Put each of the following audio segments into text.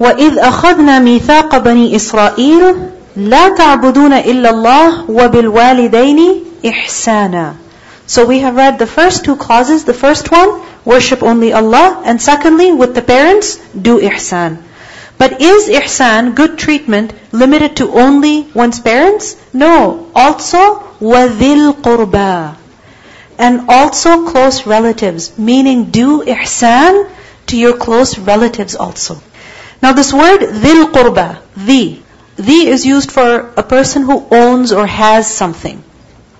وَإِذْ أَخَذْنَا مِيثَاقَ بَنِي إِسْرَائِيلَ لَا تَعْبُدُونَ إِلَّا اللَّهِ وَبِالْوَالِدَيْنِ إِحْسَانًا So we have read the first two clauses. The first one, worship only Allah. And secondly, with the parents, do ihsan. But is ihsan, good treatment, limited to only one's parents? No. Also, وَذِل قُرْبَى And also close relatives. Meaning do ihsan to your close relatives also. Now this word, dhil qurba, the. The is used for a person who owns or has something.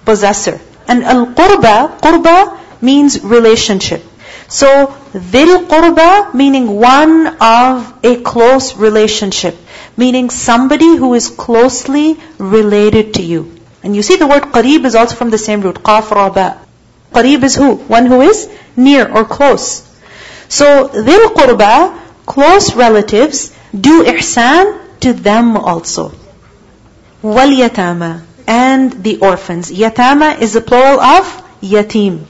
Possessor. And al-qurba, qurba means relationship. So, dhil qurba meaning one of a close relationship. Meaning somebody who is closely related to you. And you see the word qareeb is also from the same root. Qaf raba. Qareeb is who? One who is near or close. So, dhil qurba, close relatives, do ihsan to them also. Wal yatama and the orphans. Yatama is the plural of yatim.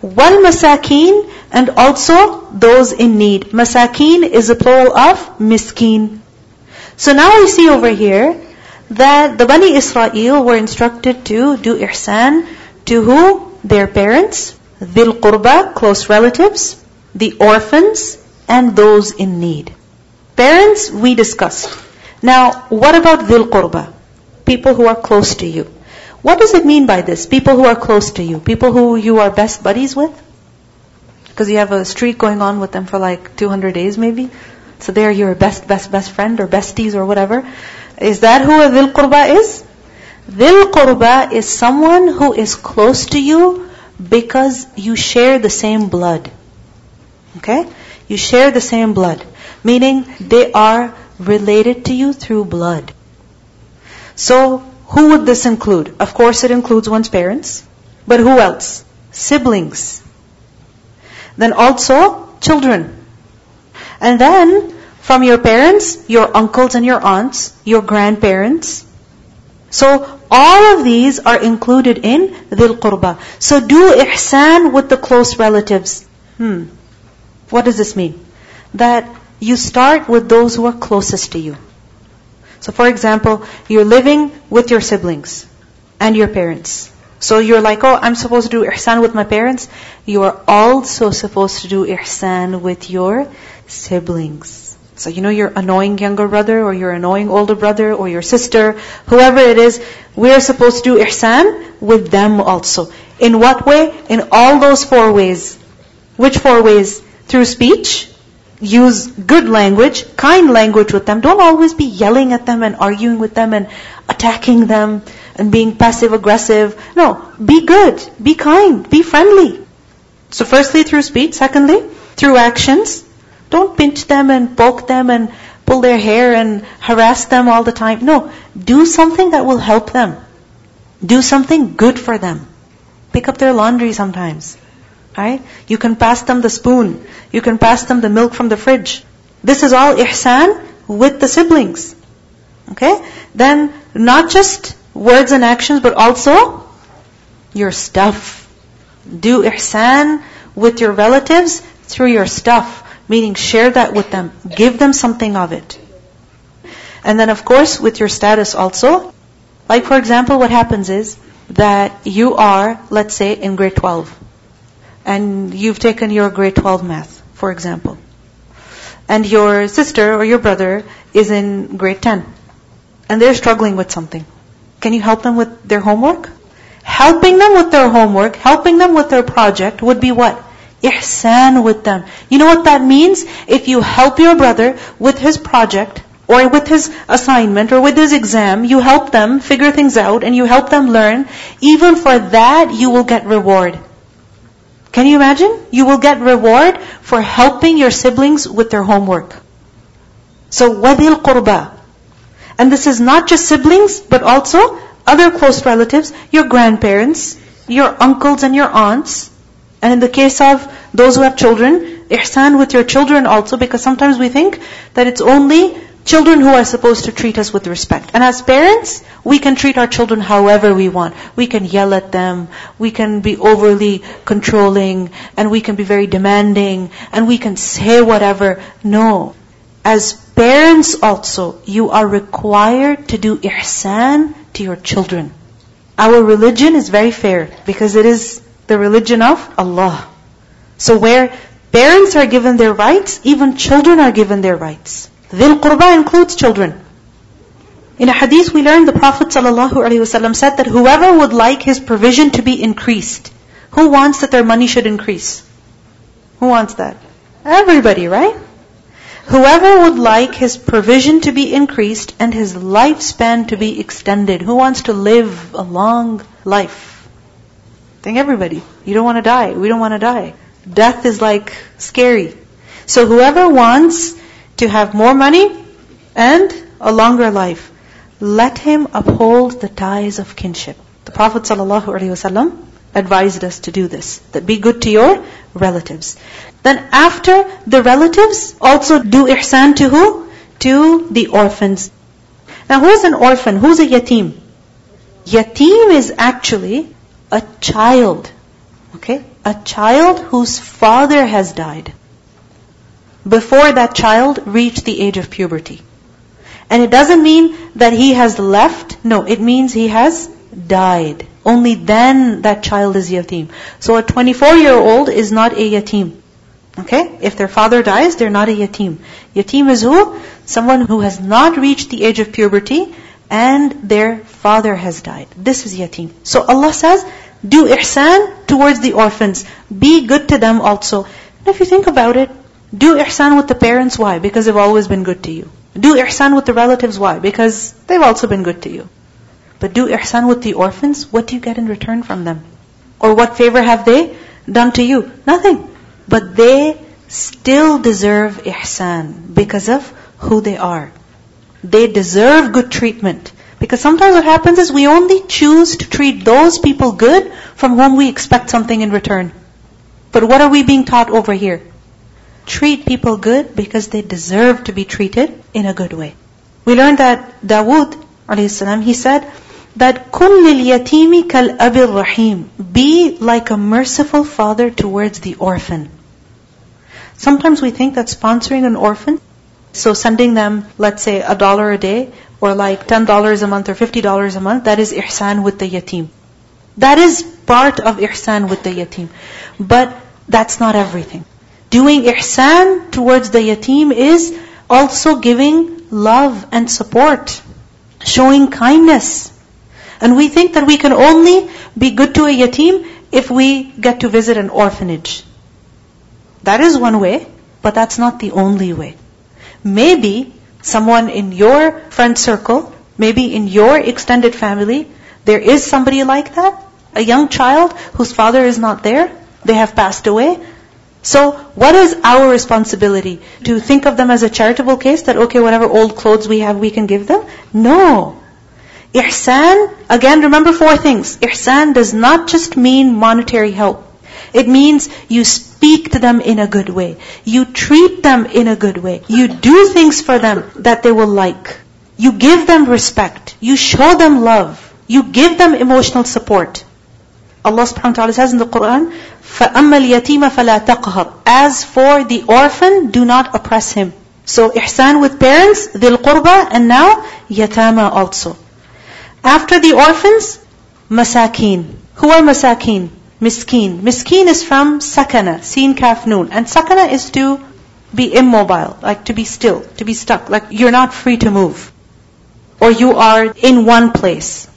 Wal masakin and also those in need. Masakin is the plural of miskin. So now we see over here that the Bani Israel were instructed to do ihsan to who? Their parents, dhil qurba, close relatives, the orphans, and those in need. Parents, we discussed. Now, what about dhil qurba? People who are close to you. What does it mean by this? People who are close to you. People who you are best buddies with? Because you have a streak going on with them for like 200 days maybe. So they're your best, best, best friend or besties or whatever. Is that who a dhil qurba is? Dhil qurba is someone who is close to you because you share the same blood. Okay? You share the same blood. Meaning they are related to you through blood. So, who would this include? Of course it includes one's parents. But who else? Siblings. Then also, children. And then, from your parents, your uncles and your aunts, your grandparents. So, all of these are included in dhil qurba. So do ihsan with the close relatives. Hmm. What does this mean? That you start with those who are closest to you. So for example, you're living with your siblings and your parents. So you're like, oh, I'm supposed to do ihsan with my parents. You are also supposed to do ihsan with your siblings. So you know your annoying younger brother or your annoying older brother or your sister, whoever it is, we are supposed to do ihsan with them also. In what way? In all those four ways. Which four ways? Through speech, use good language, kind language with them. Don't always be yelling at them and arguing with them and attacking them and being passive aggressive. No, be good, be kind, be friendly. So firstly through speech, secondly through actions. Don't pinch them and poke them and pull their hair and harass them all the time. No, do something that will help them. Do something good for them. Pick up their laundry sometimes. Right? You can pass them the spoon. You can pass them the milk from the fridge. This is all ihsan with the siblings. Okay? Then, not just words and actions, but also your stuff. Do ihsan with your relatives through your stuff. Meaning share that with them. Give them something of it. And then of course with your status also. Like for example, what happens is that you are, let's say, in grade 12 and you've taken your grade 12 math, for example. And your sister or your brother is in grade 10. And they're struggling with something. Can you help them with their homework? Helping them with their homework, helping them with their project would be what? Ihsan with them. You know what that means? If you help your brother with his project, or with his assignment, or with his exam, you help them figure things out, and you help them learn, even for that you will get reward. Can you imagine? You will get reward for helping your siblings with their homework. So, wadil qurba. And this is not just siblings, but also other close relatives, your grandparents, your uncles and your aunts. And in the case of those who have children, ihsan with your children also, because sometimes we think that it's only Children who are supposed to treat us with respect. And as parents, we can treat our children however we want. We can yell at them, we can be overly controlling, and we can be very demanding, and we can say whatever. No. as parents also, you are required to do ihsan to your children. Our religion is very fair because it is the religion of Allah. So where parents are given their rights, even children are given their rights. Dhil qurba includes children. In a hadith we learned the Prophet ﷺ said that whoever would like his provision to be increased, who wants that their money should increase? Who wants that? Everybody, right? Whoever would like his provision to be increased and his lifespan to be extended, who wants to live a long life? I think everybody. You don't want to die. We don't want to die. Death is like scary. So whoever wants to have more money and a longer life, let him uphold the ties of kinship. The Prophet ﷺ advised us to do this. That be good to your relatives. Then after the relatives, also do ihsan to who? To the orphans. Now who's an orphan? Who's a yatim? Yatim is actually a child. Okay? A child whose father has died. Before that child reached the age of puberty. And it doesn't mean that he has left. No, it means he has died. Only then that child is yatim. So a 24 year old is not a yatim. Okay? If their father dies, they're not a yatim. Yatim is who? Someone who has not reached the age of puberty and their father has died. This is yatim. So Allah says, do ihsan towards the orphans. Be good to them also. And if you think about it, do ihsan with the parents. Why? Because they've always been good to you. Do ihsan with the relatives. Why? Because they've also been good to you. But do ihsan with the orphans. What do you get in return from them? Or what favor have they done to you? Nothing. But they still deserve ihsan because of who they are. They deserve good treatment. Because sometimes what happens is we only choose to treat those people good from whom we expect something in return. But what are we being taught over here? Treat people good because they deserve to be treated in a good way. We learned that Dawood, salam, he said that كُلِّ الْيَتِيمِ كَالْأَبِ rahim. Be like a merciful father towards the orphan. Sometimes we think that sponsoring an orphan, so sending them, let's say, a dollar a day, or like $10 a month or $50 a month, that is ihsan with the yatim. That is part of ihsan with the yatim. But that's not everything. Doing ihsan towards the yatim is also giving love and support, showing kindness. And we think that we can only be good to a yatim if we get to visit an orphanage. That is one way, but that's not the only way. Maybe someone in your friend circle, maybe in your extended family, there is somebody like that. A young child whose father is not there. They have passed away. So, what is our responsibility? To think of them as a charitable case that, okay, whatever old clothes we have, we can give them? No. Ihsan, again, remember four things. Ihsan does not just mean monetary help. It means you speak to them in a good way. You treat them in a good way. You do things for them that they will like. You give them respect. You show them love. You give them emotional support. Allah subhanahu wa ta'ala says in the Quran, فَأَمَّا الْيَتِيمَ فَلَا تَقْهَرْ As for the orphan, do not oppress him. So ihsan with parents, dhil qurba, and now yatama also. After the orphans, masakin. Who are masakin? Miskin. Miskin is from sakana, seen kaf noon. And sakana is to be immobile, like to be still, to be stuck, like you're not free to move. Or you are in one place.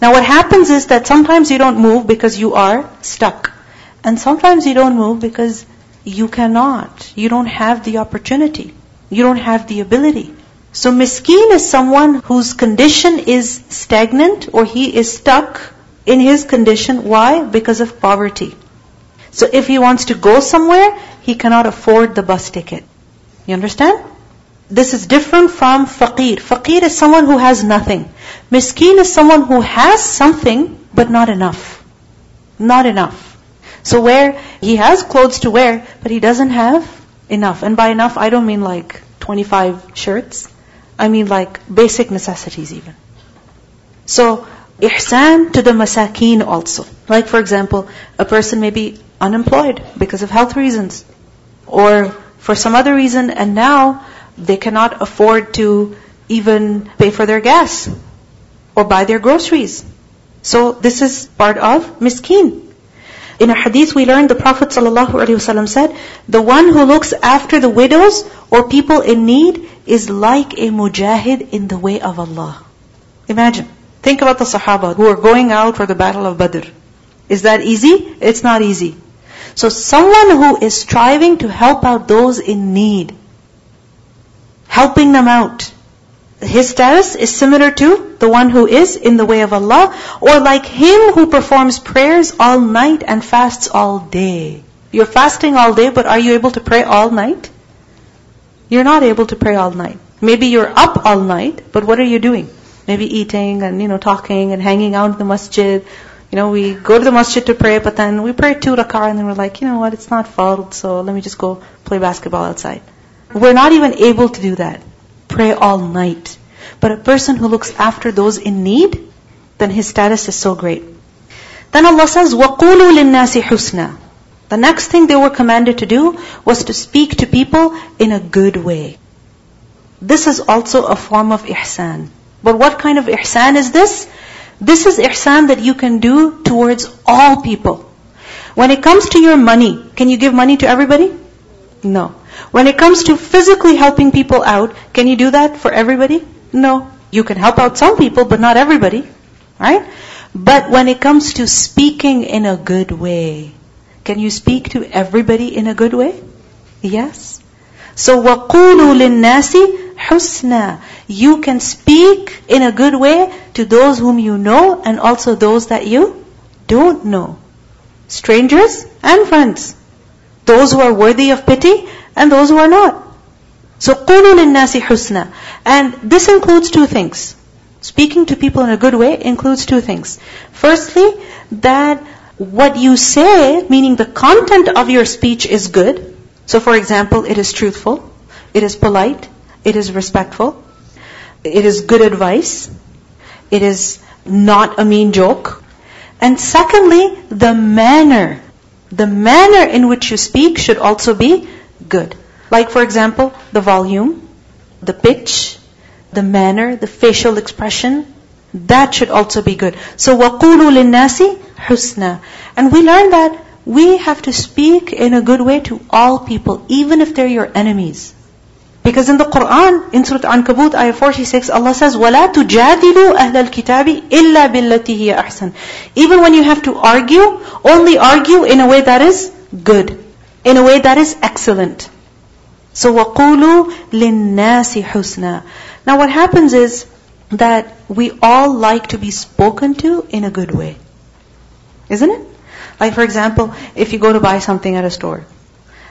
Now what happens is that sometimes you don't move because you are stuck. And sometimes you don't move because you cannot. You don't have the opportunity. You don't have the ability. So miskin is someone whose condition is stagnant or he is stuck in his condition. Why? Because of poverty. So if he wants to go somewhere, he cannot afford the bus ticket. You understand? This is different from faqir. Faqir is someone who has nothing. Miskin is someone who has something, but not enough. Not enough. So where he has clothes to wear, but he doesn't have enough. And by enough, I don't mean like 25 shirts. I mean like basic necessities even. So ihsan to the masakin also. Like for example, a person may be unemployed because of health reasons or for some other reason and now they cannot afford to even pay for their gas or buy their groceries. So this is part of miskin. In a hadith we learned the Prophet ﷺ said, the one who looks after the widows or people in need is like a mujahid in the way of Allah. Imagine. Think about the Sahaba who are going out for the battle of Badr. Is that easy? It's not easy. So someone who is striving to help out those in need, helping them out, his status is similar to the one who is in the way of Allah, or like him who performs prayers all night and fasts all day. You're fasting all day, but are you able to pray all night? You're not able to pray all night. Maybe you're up all night, but what are you doing? Maybe eating and, you know, talking and hanging out in the masjid. You know, we go to the masjid to pray, but then we pray two rak'ah and then we're like, you know what, it's not fard, so let me just go play basketball outside. We're not even able to do that pray all night. But a person who looks after those in need, then his status is so great. Then Allah says, وَقُولُوا لِلنَّاسِ حُسْنًا The next thing they were commanded to do was to speak to people in a good way. This is also a form of ihsan. But what kind of ihsan is this? This is ihsan that you can do towards all people. When it comes to your money, can you give money to everybody? No. When it comes to physically helping people out, can you do that for everybody? No. You can help out some people, but not everybody. Right? But when it comes to speaking in a good way, can you speak to everybody in a good way? Yes. So وَقُولُوا لِلنَّاسِ حُسْنًا You can speak in a good way to those whom you know and also those that you don't know. Strangers and friends. Those who are worthy of pity and those who are not. So قُولُوا لِلنَّاسِ حُسْنًا And this includes two things. Speaking to people in a good way includes two things. Firstly, that what you say, meaning the content of your speech is good. So for example, it is truthful, it is polite, it is respectful, it is good advice, it is not a mean joke. And secondly, the manner. The manner in which you speak should also be good. Like for example, the volume, the pitch, the manner, the facial expression, that should also be good. So وَقُولُوا لِلنَّاسِ حُسْنًا And we learn that we have to speak in a good way to all people, even if they're your enemies. Because in the Quran, in Surah Ankabut, ayah 46, Allah says, وَلَا تُجَادِلُوا أَهْلَ الْكِتَابِ إِلَّا بِالَّتِي هِيَ أَحْسَنُ Even when you have to argue, only argue in a way that is good in a way that is excellent. So وَقُولُوا لِلنَّاسِ حُسْنًا Now what happens is that we all like to be spoken to in a good way. Isn't it? Like for example, if you go to buy something at a store,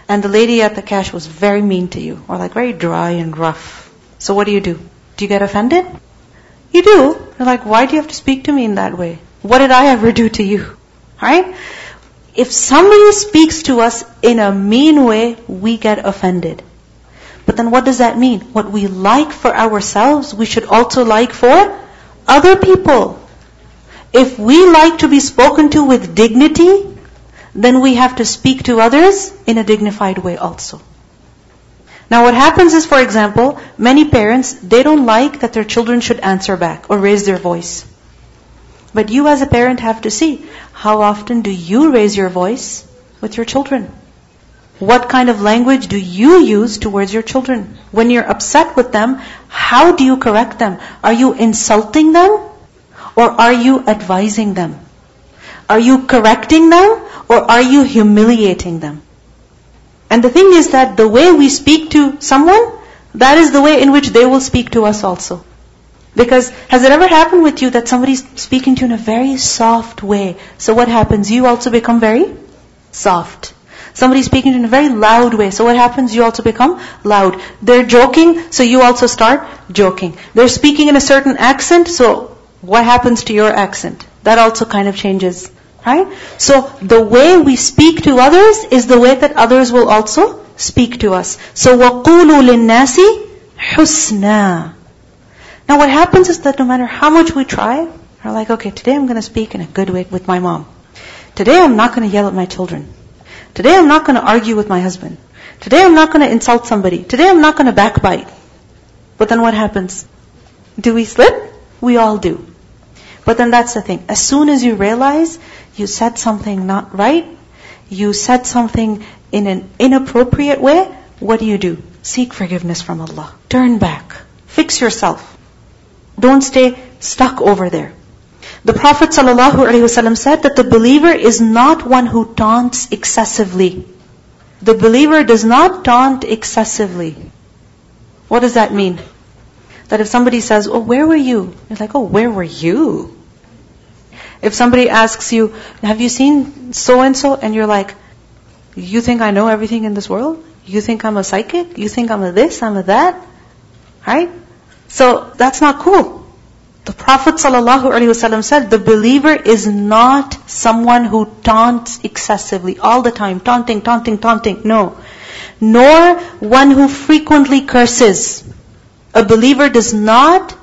and the lady at the cash was very mean to you, or like very dry and rough. So what do you do? Do you get offended? You do. You're like, why do you have to speak to me in that way? What did I ever do to you? Right? If somebody speaks to us in a mean way, we get offended. But then what does that mean? What we like for ourselves, we should also like for other people. If we like to be spoken to with dignity, then we have to speak to others in a dignified way also. Now what happens is, for example, many parents, they don't like that their children should answer back or raise their voice. But you as a parent have to see, how often do you raise your voice with your children? What kind of language do you use towards your children? When you're upset with them, how do you correct them? Are you insulting them? Or are you advising them? Are you correcting them? Or are you humiliating them? And the thing is that the way we speak to someone, that is the way in which they will speak to us also. Because has it ever happened with you that somebody's speaking to you in a very soft way? So what happens? You also become very soft. Somebody's speaking to you in a very loud way. So what happens? You also become loud. They're joking, so you also start joking. They're speaking in a certain accent, so what happens to your accent? That also kind of changes. Right? So the way we speak to others is the way that others will also speak to us. So وَقُولُوا لِلنَّاسِ حُسْنًا now what happens is that no matter how much we try, we're like, okay, today I'm going to speak in a good way with my mom. Today I'm not going to yell at my children. Today I'm not going to argue with my husband. Today I'm not going to insult somebody. Today I'm not going to backbite. But then what happens? Do we slip? We all do. But then that's the thing. As soon as you realize you said something not right, you said something in an inappropriate way, what do you do? Seek forgiveness from Allah. Turn back. Fix yourself. Don't stay stuck over there. The Prophet ﷺ said that the believer is not one who taunts excessively. The believer does not taunt excessively. What does that mean? That if somebody says, Oh, where were you? You're like, Oh, where were you? If somebody asks you, Have you seen so and so? And you're like, You think I know everything in this world? You think I'm a psychic? You think I'm a this, I'm a that? Right? So that's not cool. The Prophet ﷺ said, the believer is not someone who taunts excessively, all the time, taunting, taunting, taunting. No. Nor one who frequently curses. A believer does not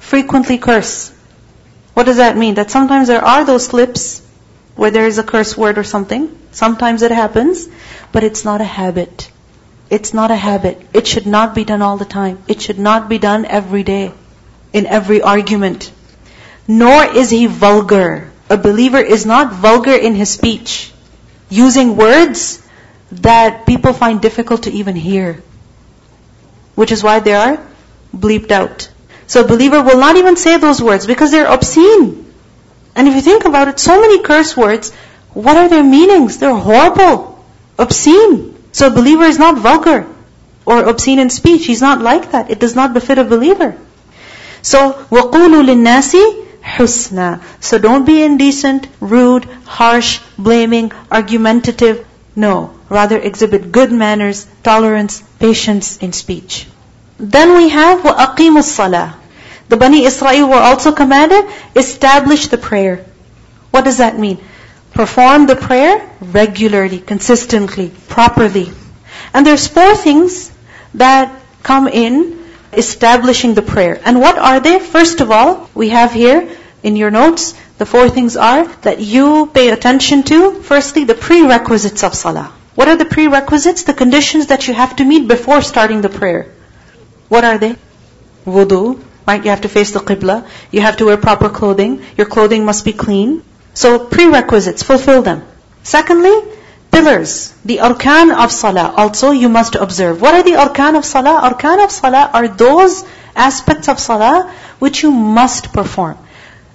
frequently curse. What does that mean? That sometimes there are those slips where there is a curse word or something. Sometimes it happens, but it's not a habit. It's not a habit. It should not be done all the time. It should not be done every day, in every argument. Nor is he vulgar. A believer is not vulgar in his speech, using words that people find difficult to even hear. Which is why they are bleeped out. So a believer will not even say those words because they're obscene. And if you think about it, so many curse words, what are their meanings? They're horrible, obscene. So a believer is not vulgar or obscene in speech. He's not like that. It does not befit a believer. So, وَقُولُوا لِلنَّاسِ حُسْنًا So don't be indecent, rude, harsh, blaming, argumentative. No. Rather exhibit good manners, tolerance, patience in speech. Then we have وَأَقِيمُوا الصَّلَاةِ The Bani Israel were also commanded, establish the prayer. What does that mean? Perform the prayer regularly, consistently, properly. And there's four things that come in establishing the prayer. And what are they? First of all, we have here in your notes, the four things are that you pay attention to. Firstly, the prerequisites of salah. What are the prerequisites? The conditions that you have to meet before starting the prayer. What are they? Wudu, right? You have to face the qibla. You have to wear proper clothing. Your clothing must be clean. So prerequisites, fulfill them. Secondly, pillars, the arkan of salah, also you must observe. What are the arkan of salah? Arkan of salah are those aspects of salah which you must perform.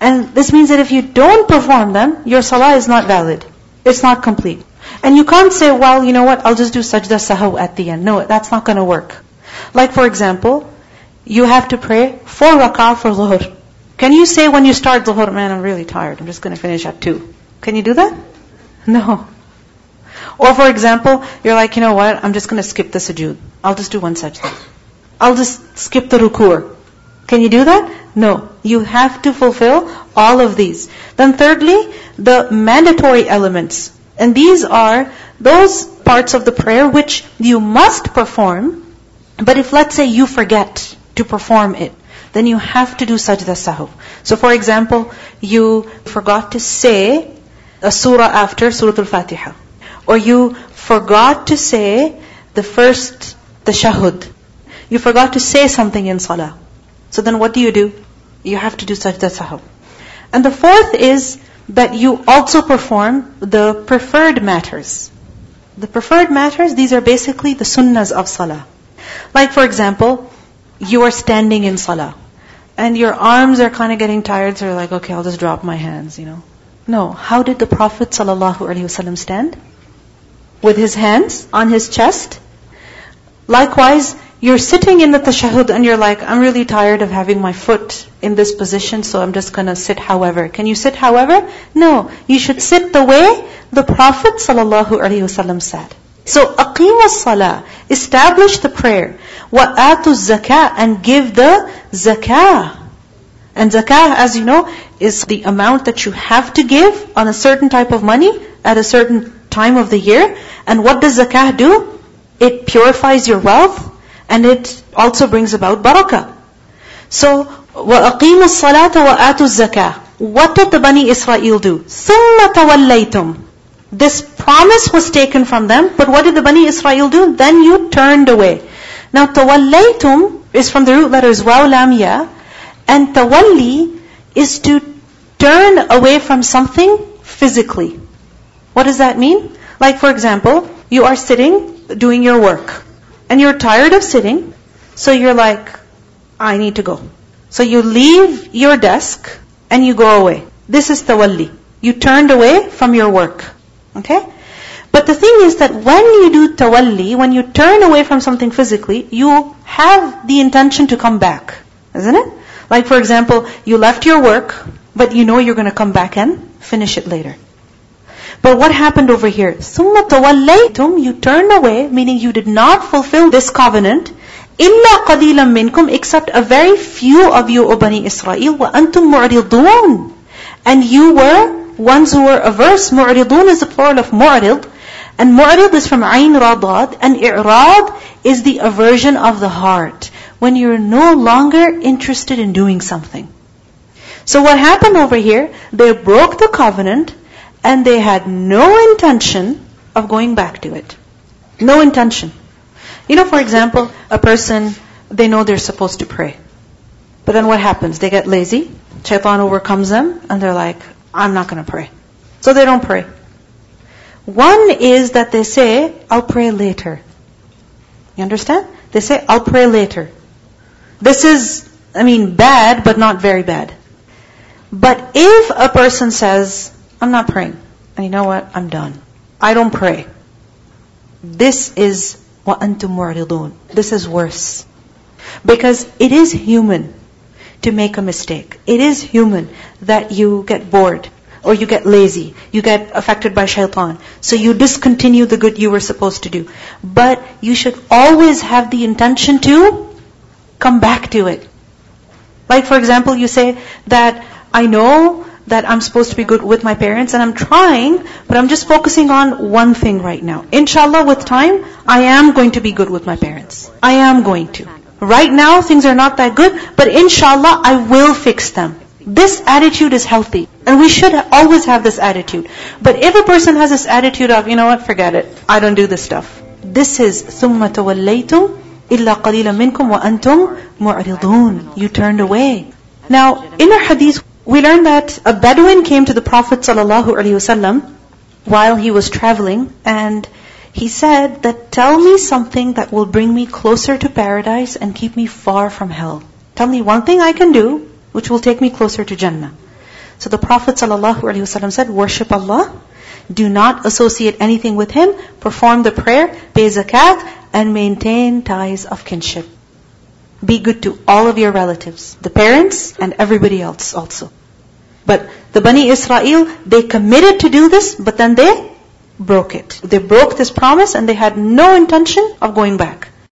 And this means that if you don't perform them, your salah is not valid. It's not complete. And you can't say, well, you know what, I'll just do sajda sahaw at the end. No, that's not going to work. Like for example, you have to pray four rak'ah for zuhr. Can you say when you start zuhr, man, I'm really tired, I'm just going to finish at two. Can you do that? No. Or for example, you're like, you know what, I'm just going to skip the sujood. I'll just do one such thing. I'll just skip the ruku. Can you do that? No. You have to fulfill all of these. Then thirdly, the mandatory elements. And these are those parts of the prayer which you must perform, but if let's say you forget to perform it, then you have to do sajda sahu. So for example, you forgot to say a surah after Surah Al-Fatiha. Or you forgot to say the first the tashahud. You forgot to say something in salah. So then what do you do? You have to do sajda sahu. And the fourth is that you also perform the preferred matters. The preferred matters, these are basically the sunnahs of salah. Like for example, you are standing in salah. And your arms are kind of getting tired, so you're like, okay, I'll just drop my hands, you know. No. How did the Prophet ﷺ stand? With his hands on his chest. Likewise, you're sitting in the tashahud and you're like, I'm really tired of having my foot in this position, so I'm just gonna sit however. Can you sit however? No. You should sit the way the Prophet ﷺ sat. So, aqim salah establish the prayer. وَآتُوا zakah and give the zakah. And zakah, as you know, is the amount that you have to give on a certain type of money at a certain time of the year. And what does zakah do? It purifies your wealth and it also brings about barakah. So, وَأَقِيمُوا الصَّلَاةَ وَآتُوا الزَّكَاةَ What did the Bani Israel do? ثُمَّ تَوَلَّيْتُمْ this promise was taken from them, but what did the Bani Israel do? Then you turned away. Now tawallaytum is from the root letters waw lam ya, and tawalli is to turn away from something physically. What does that mean? Like for example, you are sitting doing your work, and you're tired of sitting, so you're like, I need to go. So you leave your desk and you go away. This is tawalli. You turned away from your work. Okay? But the thing is that when you do tawalli, when you turn away from something physically, you have the intention to come back. Isn't it? Like for example, you left your work, but you know you're going to come back and finish it later. But what happened over here? ثُمَّ تَوَلَّيْتُمْ You turned away, meaning you did not fulfill this covenant. إِلَّا قَلِيلًا مِنْكُمْ Except a very few of you, O Bani Israel, وَأَنْتُمْ مُعْرِضُونَ And you were ones who were averse. Mu'ridun is the plural of mu'rid. And mu'rid is from ayn radad. And i'rad is the aversion of the heart. When you're no longer interested in doing something. So what happened over here? They broke the covenant and they had no intention of going back to it. No intention. You know, for example, a person, they know they're supposed to pray. But then what happens? They get lazy, shaitan overcomes them, and they're like, I'm not going to pray. So they don't pray. One is that they say, I'll pray later. You understand? They say, I'll pray later. This is, I mean, bad, but not very bad. But if a person says, I'm not praying, and you know what? I'm done. I don't pray. This is وَأَنْتُمْ مُعْرِضُونَ This is worse. Because it is human to make a mistake. It is human that you get bored or you get lazy, you get affected by shaitan. So you discontinue the good you were supposed to do. But you should always have the intention to come back to it. Like for example, you say that I know that I'm supposed to be good with my parents and I'm trying, but I'm just focusing on one thing right now. Inshallah, with time, I am going to be good with my parents. I am going to. Right now, things are not that good, but inshallah, I will fix them. This attitude is healthy. And we should always have this attitude. But if a person has this attitude of, you know what, forget it. I don't do this stuff. This is ثُمَّ تَوَلَّيْتُمْ إِلَّا قَلِيلًا مِنْكُمْ وَأَنْتُمْ مُعْرِضُونَ You turned away. Now, in our hadith, we learn that a Bedouin came to the Prophet ﷺ while he was traveling and he said that tell me something that will bring me closer to paradise and keep me far from hell. Tell me one thing I can do which will take me closer to Jannah. So the Prophet ﷺ said, worship Allah, do not associate anything with Him, perform the prayer, pay zakat, and maintain ties of kinship. Be good to all of your relatives, the parents, and everybody else also. But the Bani Israel, they committed to do this, but then they broke it. They broke this promise and they had no intention of going back.